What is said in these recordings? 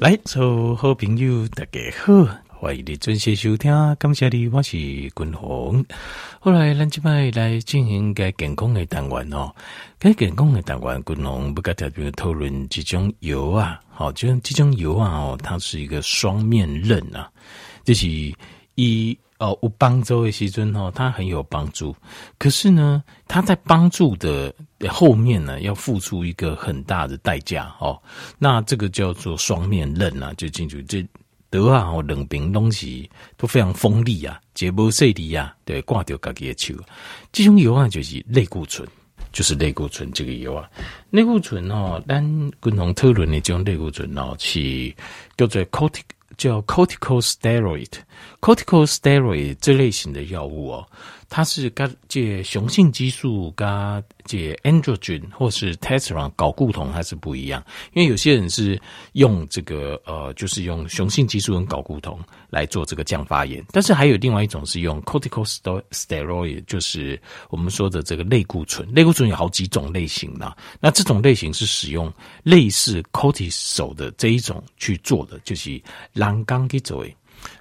来，做好朋友大家好，欢迎你准时收听。感谢你，我是君鸿。后来，咱即摆来进行个健康的单元哦。该健康的单元，君鸿不跟大家讨论这种油啊，好，就这种油啊，哦，它是一个双面刃啊，就是一。哦，有帮助的时阵哦，它很有帮助。可是呢，它在帮助的后面呢，要付出一个很大的代价哦。那这个叫做双面刃啊，就清楚这德啊，哦，两边东西都非常锋利啊，节波碎利啊，对，挂掉自己的手。这种油啊，就是类固醇，就是类固醇这个油啊，类固醇哦，咱共同讨论的这种类固醇哦，是叫做 cortic。叫 corticosteroid，corticosteroid 这类型的药物哦，它是跟这雄性激素跟这 androgen 或是 t e s t e r o n 搞固酮还是不一样，因为有些人是用这个呃，就是用雄性激素跟搞固酮来做这个降发炎，但是还有另外一种是用 corticosteroid，就是我们说的这个类固醇，类固醇有好几种类型呢，那这种类型是使用类似 cortisol 的这一种去做的，就是让人工去做的，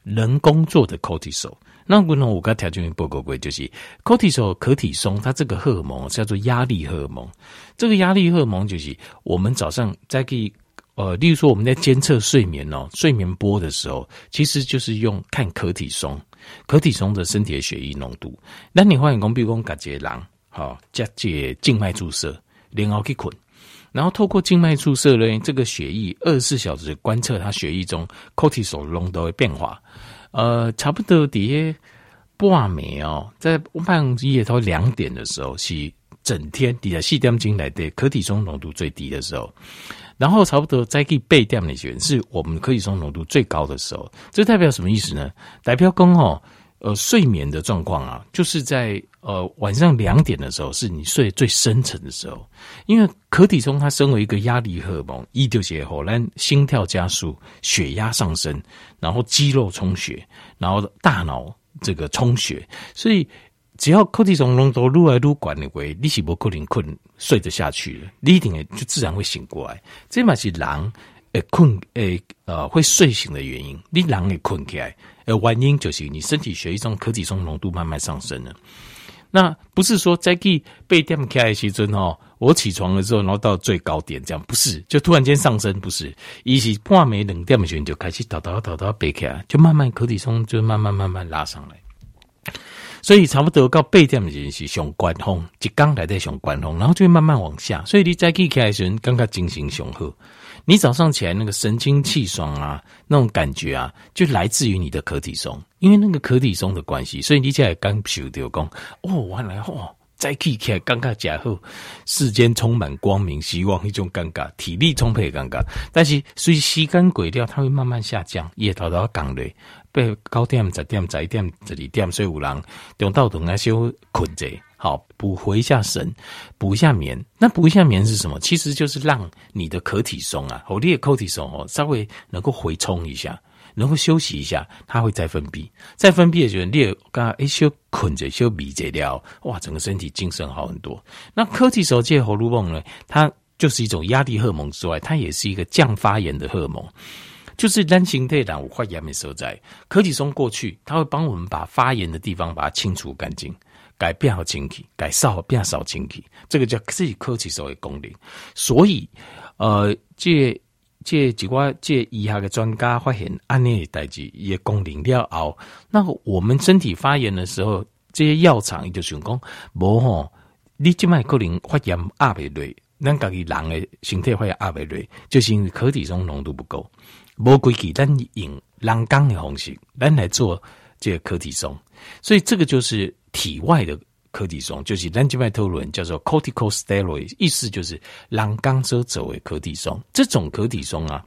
人工做的 cortisol。那我呢，我刚条件报告过，就是 cortisol 可体松，它这个荷尔蒙叫做压力荷尔蒙。这个压力荷尔蒙就是我们早上在给呃，例如说我们在监测睡眠哦，睡眠波的时候，其实就是用看可体松，可体松的身体的血液浓度。那你发现讲，比如讲，感觉狼好加解静脉注射，然后去捆。然后透过静脉注射呢，这个血液二十四小时观测它血液中 cortisol 浓度的变化。呃，差不多底下半暝哦，在半夜到两点的时候，是整天底下四点进来的可体松浓度最低的时候。然后差不多在第八点那些是我们可体松浓度最高的时候。这代表什么意思呢？代表讲哦，呃，睡眠的状况啊，就是在。呃，晚上两点的时候是你睡最深沉的时候，因为可体松它身为一个压力荷尔蒙，一丢血后，让心跳加速，血压上升，然后肌肉充血，然后大脑这个充血，所以只要可体松浓度越来越高的话，你是不可能困睡得下去的，你一定就自然会醒过来。这嘛是人诶困诶呃会睡醒的原因，你人诶困起来，呃原因就是你身体血液中可体松浓度慢慢上升了。那不是说在去被电开的时阵哦，我起床了之后，然后到最高点这样，不是，就突然间上升，不是，一是半暝两点的时候就开始倒倒倒倒背起来，就慢慢可体松就慢慢慢慢拉上来，所以差不多到八点的时候是上关峰，一刚来的上关峰，然后就会慢慢往下，所以你在去开的时候，刚刚精神上好。你早上起来那个神清气爽啊，那种感觉啊，就来自于你的壳体松，因为那个壳体松的关系，所以你起来刚修掉工哦，完了哦，再起起来尴尬加厚，世间充满光明希望一种尴尬，体力充沛的尴尬，但是随时间过掉，它会慢慢下降，夜头到港累，被九点、十点、十一点、十二点，所以有人中到等来休困者。好，补回一下神，补一下眠。那补一下眠是什么？其实就是让你的壳体松啊，哦，你的可体松哦，稍微能够回充一下，能够休息一下，它会再分泌。再分泌的时候，你刚刚一休困着休闭着了，哇，整个身体精神好很多。那可体松借荷尔蒙呢，它就是一种压力荷尔蒙之外，它也是一个降发炎的荷尔蒙。就是单形态胆我发炎的时候，在可体松过去，它会帮我们把发炎的地方把它清除干净。改变好清气，改少变少清气，这个叫自己科技所谓功能。所以，呃，这这几个这医学的专家发现，安内代志也功能了后，那我们身体发炎的时候，这些药厂就想讲，无吼，你即卖可能发炎压不落，咱家己人的身体发炎压不落，就是因为可体松浓度不够，无规矩，咱用人工的方式，咱来做这个可体松，所以这个就是。体外的可体松就是咱这边讨论叫做 corticosteroid，意思就是让刚遮走为可体松。这种可体松啊，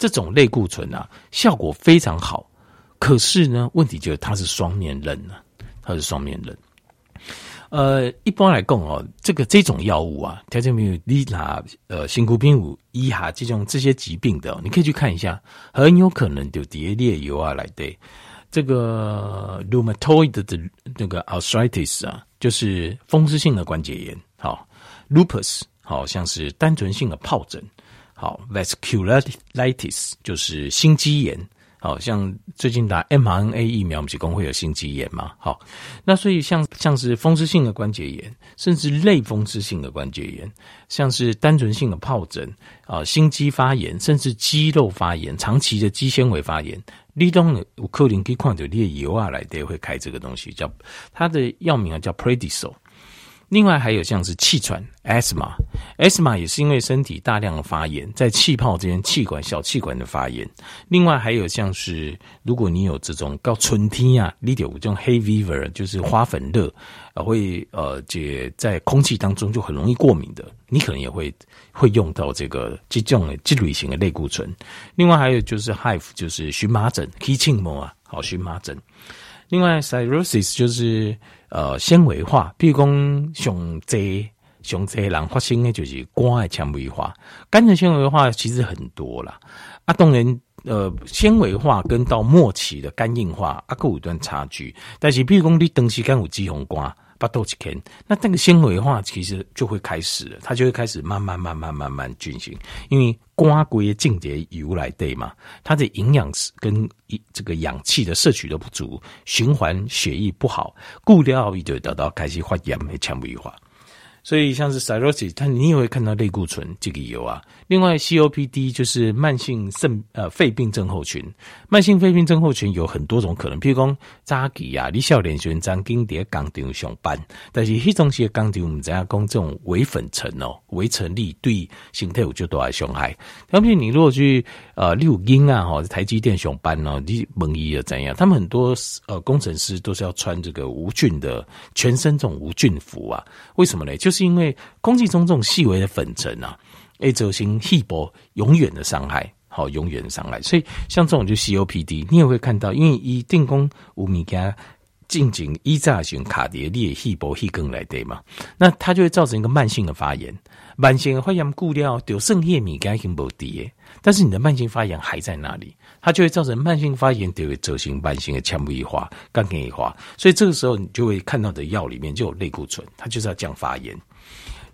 这种类固醇啊，效果非常好。可是呢，问题就是它是双面刃呢，它是双面刃。呃，一般来讲哦，这个这种药物啊，条件没有利拿呃，辛古平五一哈这种这些疾病的，你可以去看一下，很有可能就叠列油啊来的。这个 rheumatoid 的那个 arthritis 啊，就是风湿性的关节炎。好，lupus 好像是单纯性的疱疹，好，vasculitis 就是心肌炎。好像最近打 mRNA 疫苗，我们是公会有心肌炎嘛？好，那所以像像是风湿性的关节炎，甚至类风湿性的关节炎，像是单纯性的疱疹啊、心肌发炎，甚至肌肉发炎、长期的肌纤维发炎，立冬的五克林可以矿酒列油啊来的会开这个东西，叫它的药名啊叫 Prednisone。另外还有像是气喘 asthma，asthma 也是因为身体大量的发炎，在气泡之间气管小气管的发炎。另外还有像是如果你有这种高春天啊，你有这种 hay fever，就是花粉热，呃会呃这在空气当中就很容易过敏的，你可能也会会用到这个这种的这类型的类固醇。另外还有就是 hive，就是荨麻疹，Kichinmo 啊，好荨麻疹。另外 cirrhosis 就是。呃，纤维化，比如讲上济上济人发生的就是肝的纤维化，肝的纤维化其实很多啦。啊，当然，呃，纤维化跟到末期的肝硬化啊，各有一段差距。但是，比如讲你长时间有脂肪肝。巴多奇肯，那那个纤维化其实就会开始了，它就会开始慢慢慢慢慢慢进行，因为瓜龟的静节由来对嘛，它的营养跟这个氧气的摄取都不足，循环血液不好，固料就得到开始发炎的纤维化。所以像是 cirrhosis，它你也会看到类固醇这个油啊。另外 COPD 就是慢性肾呃肺病症候群，慢性肺病症候群有很多种可能，譬如讲早期啊，你少年时曾经在工厂上班，但是迄种些工厂我们知影讲这种微粉尘哦，微尘粒对身体有较大的伤害。特别你如果去呃六英啊哈，台积电上班哦，你问伊啊怎样？他们很多呃工程师都是要穿这个无菌的全身这种无菌服啊，为什么呢？就是因为空气中这种细微的粉尘啊，会造成肺部永远的伤害，好，永远的伤害。所以像这种就 COPD，你也会看到，因为一定功无物件进行一炸型卡碟裂肺部气更来对嘛，那它就会造成一个慢性的发炎，慢性的发炎固掉就剩叶米干已经不低，但是你的慢性发炎还在那里，它就会造成慢性发炎，就会造成慢性的纤维化、肝硬化。所以这个时候你就会看到的药里面就有类固醇，它就是要降发炎。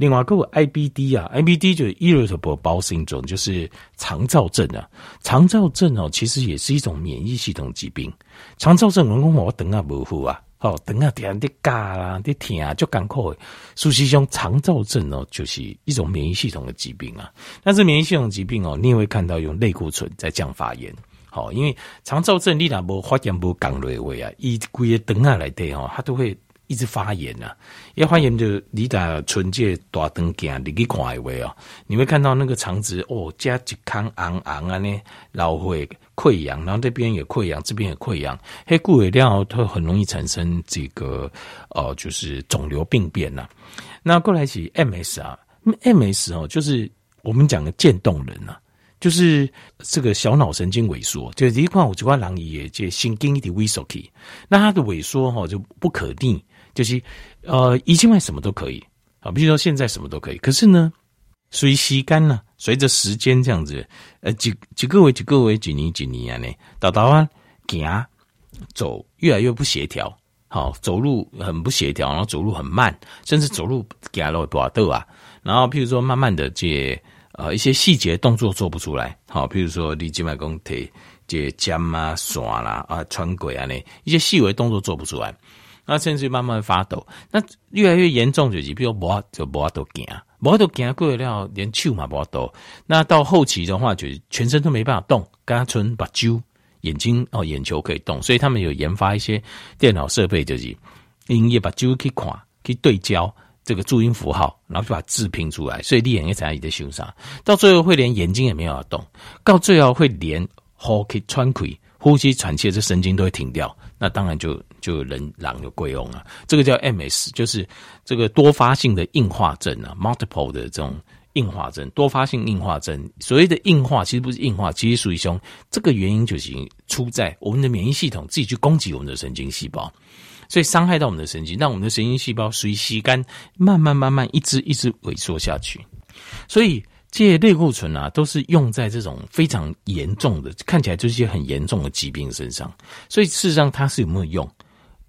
另外，各位 IBD 啊，IBD 就是 irritable bowel syndrome，就是肠躁症啊。肠躁症哦，其实也是一种免疫系统疾病。肠躁症，人讲我等下不好啊，哦，等下点的嘎啦，的疼啊，就赶快。实际上，肠躁症哦，就是一种免疫系统的疾病啊。但是免疫系统疾病哦，你也会看到用类固醇在降发炎。好，因为肠躁症你若无发炎无降落位啊，一规个等下来对哦，它都会。一直发炎呐、啊，一发炎就你打唇界大灯镜，你去看一位哦，你会看到那个肠子哦，加一康昂昂啊呢，然后会溃疡，然后这边也溃疡，这边也溃疡，黑固体量它很容易产生这个呃，就是肿瘤病变呐、啊。那过来起 MS 啊，MS 哦，就是我们讲的渐冻人呐、啊，就是这个小脑神经萎缩，就一块五十块狼也就心经一点萎缩起，那它的萎缩哈就不可逆。就是，呃，以前外什么都可以啊，比如说现在什么都可以。可是呢，随时间呢，随着时间这样子，呃，几几个月几个月几年几年啊呢，到到啊，行走越来越不协调，好，走路很不协调，然后走路很慢，甚至走路行路多抖啊。然后譬如说，慢慢的这呃一些细节动作做不出来，好，譬如说你静脉弓腿这肩啊、线啦啊、穿轨啊呢，一些细微动作做不出来。那甚至慢慢发抖，那越来越严重就是，比如无就无都惊，无都惊过了，连手嘛无抖。那到后期的话，就是全身都没办法动，干纯把揪眼睛哦，眼球可以动，所以他们有研发一些电脑设备，就是音乐把揪可以看，可以对焦这个注音符号，然后就把字拼出来。所以你眼睛才一直受伤，到最后会连眼睛也没有法动，到最后会连呼吸喘气、呼吸喘气这神经都会停掉。那当然就就人狼有贵翁啊，这个叫 MS，就是这个多发性的硬化症啊，multiple 的这种硬化症，多发性硬化症。所谓的硬化其实不是硬化，其实属于凶。这个原因就是出在我们的免疫系统自己去攻击我们的神经细胞，所以伤害到我们的神经，让我们的神经细胞随吸干，慢慢慢慢一直一直萎缩下去，所以。这些类固醇啊，都是用在这种非常严重的，看起来就是一些很严重的疾病身上。所以事实上，它是有没有用？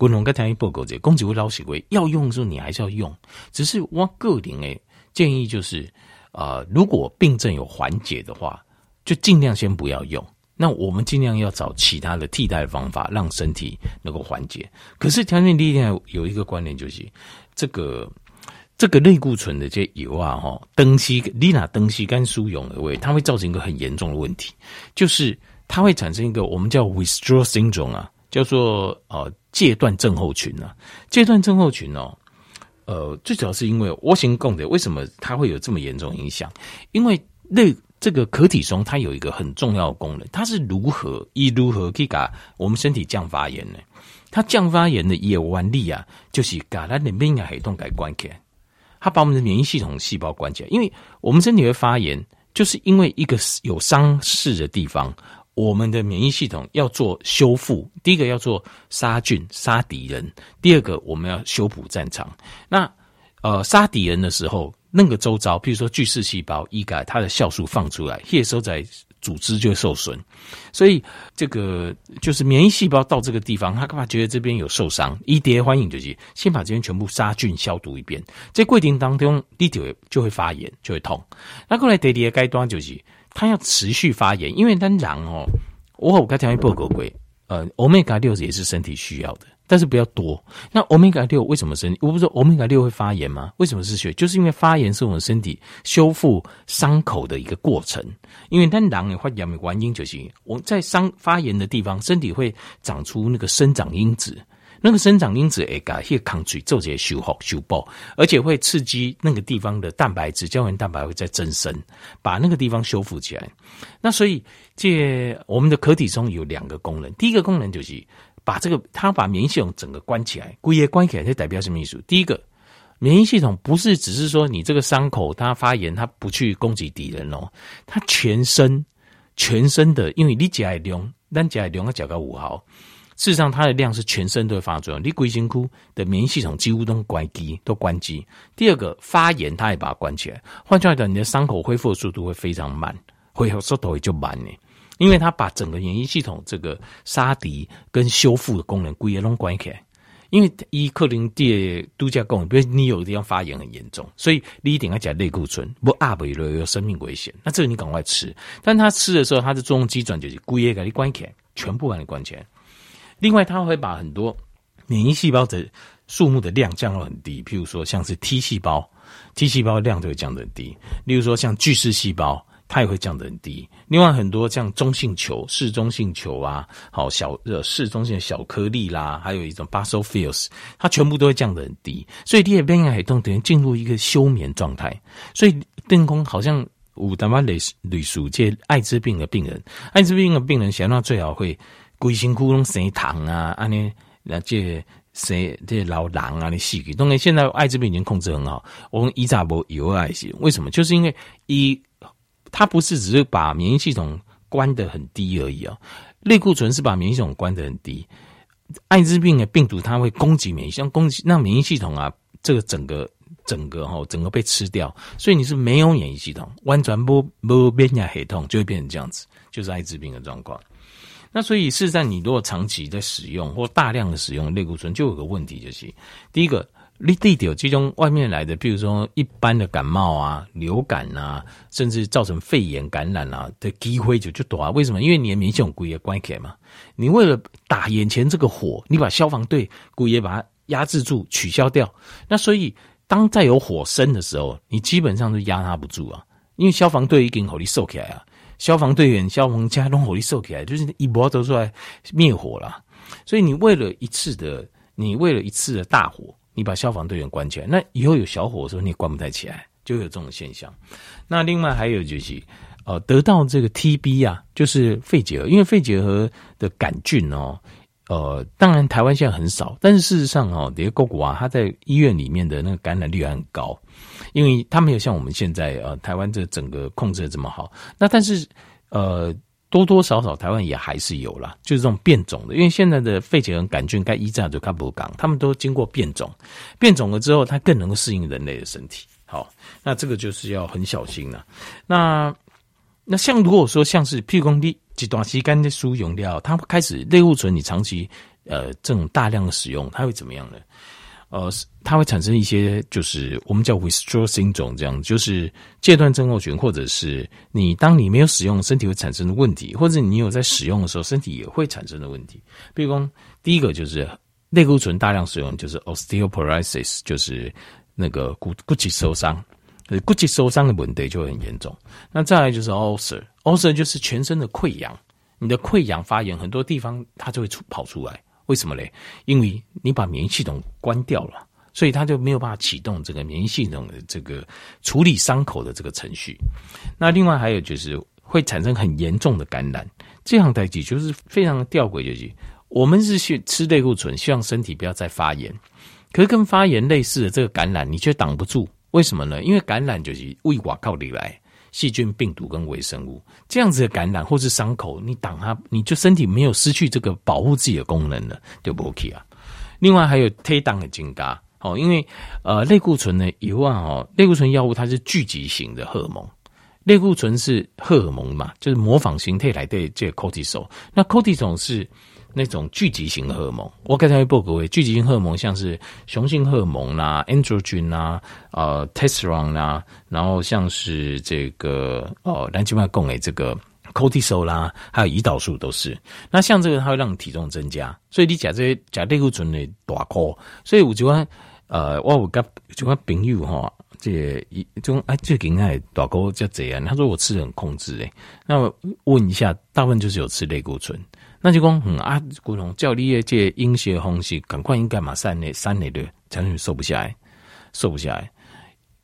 国龙跟台一报告者，攻击会老许为要用的时候，你还是要用。只是我个人诶建议就是，呃，如果病症有缓解的话，就尽量先不要用。那我们尽量要找其他的替代的方法，让身体能够缓解。可是调节力量有一个观念，就是这个这个类固醇的这些油啊，哈，登西利纳登西肝疏溶的味，它会造成一个很严重的问题，就是它会产生一个我们叫 withdrawal syndrome 啊，叫做呃戒断症候群啊。戒断症候群哦，呃，最主要是因为 O 型共的，为什么它会有这么严重影响？因为那这个壳体松它有一个很重要的功能，它是如何以如何可以把我们身体降发炎呢？它降发炎的有原理啊，就是把它的免疫系统给关起来，它把我们的免疫系统细胞关起来。因为我们身体会发炎，就是因为一个有伤势的地方，我们的免疫系统要做修复。第一个要做杀菌杀敌人，第二个我们要修补战场。那呃杀敌人的时候。那个周遭，比如说巨噬细胞，一改它的酵素放出来，吸收在组织就受损，所以这个就是免疫细胞到这个地方，他干嘛觉得这边有受伤？一叠欢迎就是先把这边全部杀菌消毒一遍，在过程当中，地球就会发炎，就会痛。那后来第二个阶段就是，它要持续发炎，因为当然哦，我我刚才报告过，呃，欧米伽六也是身体需要的。但是不要多。那欧米伽六为什么身体？我不是说欧米伽六会发炎吗？为什么是血？就是因为发炎是我们身体修复伤口的一个过程。因为当狼也会养原因就行。我们在伤发炎的地方，身体会长出那个生长因子。那个生长因子诶，感谢抗拒做这些修复修补，而且会刺激那个地方的蛋白质胶原蛋白会再增生，把那个地方修复起来。那所以这我们的壳体中有两个功能，第一个功能就是。把这个，它把免疫系统整个关起来，故意关起来，这代表什么意思？第一个，免疫系统不是只是说你这个伤口它发炎，它不去攻击敌人哦，它全身全身的，因为你甲癌量，但甲癌量要甲个五号，事实上它的量是全身都会发作用，你龟心窟的免疫系统几乎都关机，都关机。第二个，发炎它也把它关起来，换句话讲，你的伤口恢复的速度会非常慢，恢复速度也就慢呢。因为它把整个免疫系统这个杀敌跟修复的功能归也拢关起来，因为伊克林蒂度假功能，比如你有的地方发炎很严重，所以你一定要加类固醇，不阿不有有生命危险。那这个你赶快吃，但他吃的时候，它的作用机转就是归也给你关起来，全部把你关起来。另外，它会把很多免疫细胞的数目的量降到很低，譬如说像是 T 细胞，T 细胞量就会降得很低。例如说像巨噬细胞。它也会降得很低。另外，很多像中性球、嗜中性球啊，好小呃嗜中性的小颗粒啦，还有一种 basophils，它全部都会降得很低。所以，第二边海动等于进入一个休眠状态。所以，电工好像五他妈类类属这艾滋病的病人，艾滋病的病人，想到最好会龟心窟窿生糖啊，安尼那这生这老人啊，你细菌。当然，现在艾滋病已经控制很好。我们伊扎波有爱心，为什么？就是因为一。它不是只是把免疫系统关得很低而已啊，类固醇是把免疫系统关得很低。艾滋病的病毒它会攻击免疫，像攻击让免疫系统啊，这个整个整个哈整个被吃掉，所以你是没有免疫系统，完全不不变下黑痛，就会变成这样子，就是艾滋病的状况。那所以事实上，你如果长期在使用或大量的使用类固醇，就有个问题就是，第一个。你地有这种外面来的，比如说一般的感冒啊、流感啊，甚至造成肺炎感染啊的机会就就多啊。为什么？因为你的免疫系统故意关起来嘛。你为了打眼前这个火，你把消防队故意把它压制住、取消掉。那所以当再有火生的时候，你基本上都压它不住啊。因为消防队已经火力收起来啊，消防队员、消防家都火力收起来，就是一波都出来灭火了。所以你为了一次的，你为了一次的大火。你把消防队员关起来，那以后有小火的时候，你也关不太起来，就有这种现象。那另外还有就是，呃，得到这个 TB 啊，就是肺结核，因为肺结核的杆菌哦，呃，当然台湾现在很少，但是事实上哦，这些狗狗啊，它在医院里面的那个感染率还很高，因为它没有像我们现在呃台湾这整个控制的这么好。那但是呃。多多少少台湾也还是有啦，就是这种变种的，因为现在的肺结核杆菌该一战就看不讲，他们都经过变种，变种了之后，它更能够适应人类的身体。好，那这个就是要很小心了。那那像如果说像是譬如说你极短期间的输用料，它开始类固醇，你长期呃这种大量的使用，它会怎么样呢？呃，它会产生一些，就是我们叫 withdrawal syndrome 这样，就是戒断症候群，或者是你当你没有使用，身体会产生的问题，或者你有在使用的时候，身体也会产生的问题。比如说，第一个就是类固醇大量使用，就是 osteoporosis，就是那个骨骨质受伤，骨质受伤的问题就很严重。那再来就是 ulcer，ulcer 就是全身的溃疡，你的溃疡发炎，很多地方它就会出跑出来。为什么嘞？因为你把免疫系统关掉了，所以它就没有办法启动这个免疫系统的这个处理伤口的这个程序。那另外还有就是会产生很严重的感染，这样代际就是非常的吊诡，就是我们是去吃类固醇，希望身体不要再发炎，可是跟发炎类似的这个感染，你却挡不住。为什么呢？因为感染就是胃瓦靠里来。细菌、病毒跟微生物这样子的感染或是伤口，你挡它，你就身体没有失去这个保护自己的功能了，就不 OK 啊。另外还有推挡的金嘎哦，因为呃类固醇呢以外哦，类固醇药物它是聚集型的荷尔蒙，类固醇是荷尔蒙嘛，就是模仿形态来对这个 cortisol，那 cortisol 是。那种聚集型荷尔蒙，我刚才会报各位，聚集型荷尔蒙像是雄性荷尔蒙啦、androgen 啊、呃、testosterone 啊，然后像是这个哦，蓝金麦共诶这个 cortisol 啦，还有胰岛素都是。那像这个，它会让你体重增加，所以你假这些假类固醇的大颗，所以我就讲呃，我有跟就讲朋友哈，这一种哎最近哎大哥叫怎样？他说我吃的很控制诶，那问一下，大部分就是有吃类固醇。那就讲，嗯啊，古龙叫你这饮食方式，赶快应该马上内三年的，才能瘦不下来，瘦不下来。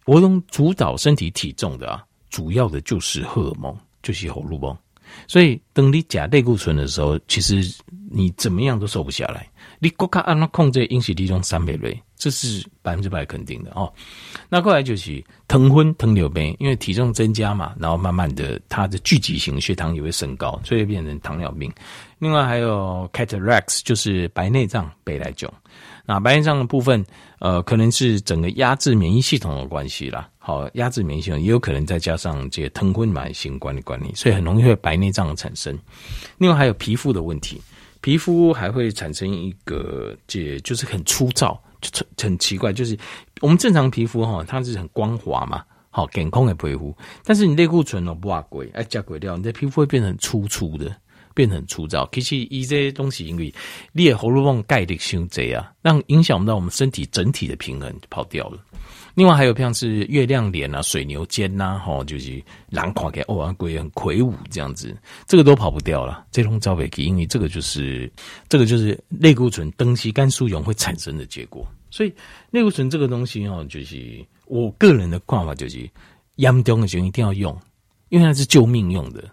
我用主导身体体重的啊，主要的就是荷尔蒙，就是荷尔蒙。所以等你假类固醇的时候，其实你怎么样都瘦不下来。你国家按照控制饮食体重三百类，这是百分之百肯定的哦。那过来就是疼昏、疼尿病，因为体重增加嘛，然后慢慢的它的聚集型血糖也会升高，所以变成糖尿病。另外还有 cataracts，就是白内障、白内障。那白内障的部分，呃，可能是整个压制免疫系统的关系啦。好，压制免疫系统也有可能再加上这些糖分慢性管理管理，所以很容易会白内障产生。另外还有皮肤的问题。皮肤还会产生一个，这就是很粗糙，就很奇怪，就是我们正常皮肤哈，它是很光滑嘛，好，健康的皮肤。但是你内固醇哦不啊贵，哎加鬼掉，你的皮肤会变成粗粗的，变成很粗糙。其实一些东西因为你的荷尔蒙钙的胸贼啊，让影响到我们身体整体的平衡跑掉了。另外还有像是月亮脸啊、水牛肩呐、啊，吼，就是狼垮给欧安贵很魁梧这样子，这个都跑不掉了。这种招北基，因为这个就是这个就是类固醇登烯甘素溶会产生的结果。所以类固醇这个东西哦，就是我个人的看法就是严重的就一定要用，因为它是救命用的。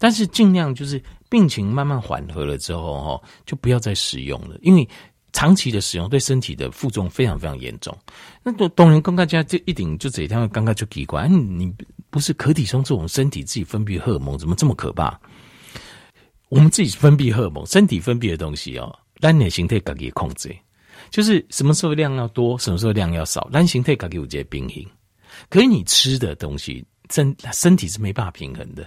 但是尽量就是病情慢慢缓和了之后，哈，就不要再使用了，因为。长期的使用对身体的负重非常非常严重。那当当然，刚刚讲这一点就这一条，刚刚就奇怪，你不是可体松这种身体自己分泌荷尔蒙，怎么这么可怕？我们自己分泌荷尔蒙，身体分泌的东西哦，单点形态可以控制，就是什么时候量要多，什么时候量要少，单形态可以有这些平衡。可以你吃的东西。身身体是没办法平衡的，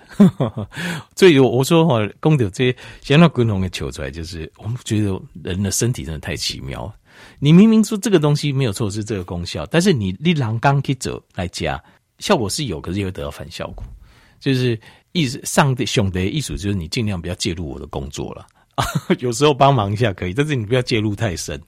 所以我说哈，功德这些想到共同的求出来，就是我们觉得人的身体真的太奇妙。你明明说这个东西没有错，是这个功效，但是你你让刚去走来加效果是有，可是又得到反效果。就是意思上帝兄弟意思就是你尽量不要介入我的工作了啊，有时候帮忙一下可以，但是你不要介入太深，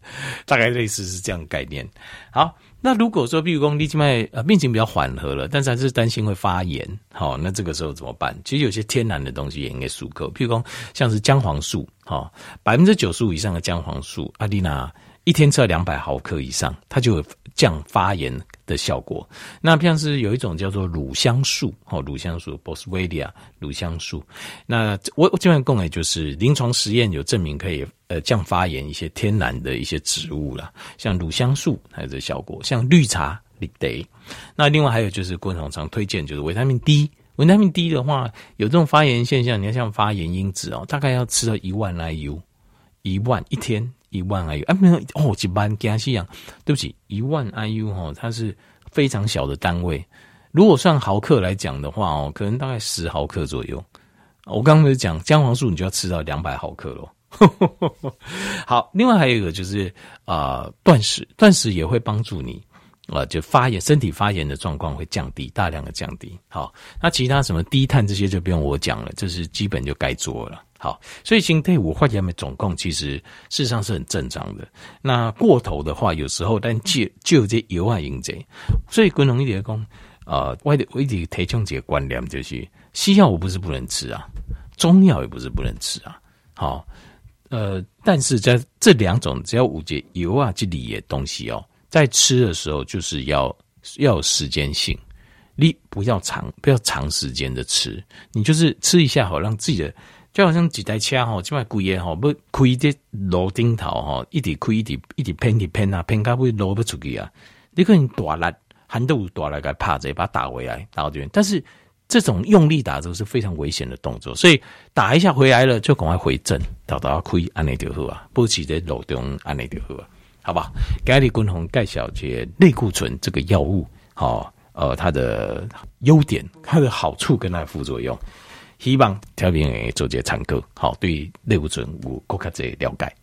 大概类似是这样概念。好。那如果说，譬如说你现在呃病情比较缓和了，但是还是担心会发炎，好，那这个时候怎么办？其实有些天然的东西也应该漱口，譬如说像是姜黄素，哈，百分之九十五以上的姜黄素，阿丽娜一天吃两百毫克以上，它就有降发炎的效果。那像是有一种叫做乳香素，哦，乳香素 Boswellia 乳香素。那我我这边供的就是临床实验有证明可以。呃，降发炎一些天然的一些植物啦，像乳香素还有这效果，像绿茶、绿茶。那另外还有就是，观众常推荐就是维他命 D。维他命 D 的话，有这种发炎现象，你要像发炎因子哦，大概要吃到一万 IU，一万一天一万 IU。啊，没有哦，一万加西洋，对不起，一万 IU 哦，它是非常小的单位。如果算毫克来讲的话哦，可能大概十毫克左右。我刚刚不是讲姜黄素，你就要吃到两百毫克咯。好，另外还有一个就是啊，断食，断食也会帮助你啊，就发炎，身体发炎的状况会降低，大量的降低。好，那其他什么低碳这些就不用我讲了，这是基本就该做了。好，所以形态五发炎的总共其实事实上是很正常的。那过头的话，有时候但就就这油啊引这，所以滚龙一点讲，呃，我我一直提倡几个观念，就是西药我不是不能吃啊，中药也不是不能吃啊。好。呃，但是在这两种只要五节油啊这里的东西哦，在吃的时候就是要要有时间性，你不要长不要长时间的吃，你就是吃一下好，让自己的就好像几台车吼，这块骨也好，不亏的螺钉头吼，一点亏一点一点偏一偏啊，偏卡不会螺不出去啊，你可能大力喊都大力给拍着把它打回来打到这边，但是。这种用力打这是非常危险的动作，所以打一下回来了就赶快回正，找到亏安内就好啊，不起在路中安内就好啊，好吧？盖里共同盖小节类固醇这个药物，好，呃，它的优点、它的好处跟它的副作用，希望调频诶做些参考，好，对类固醇有更加的了解。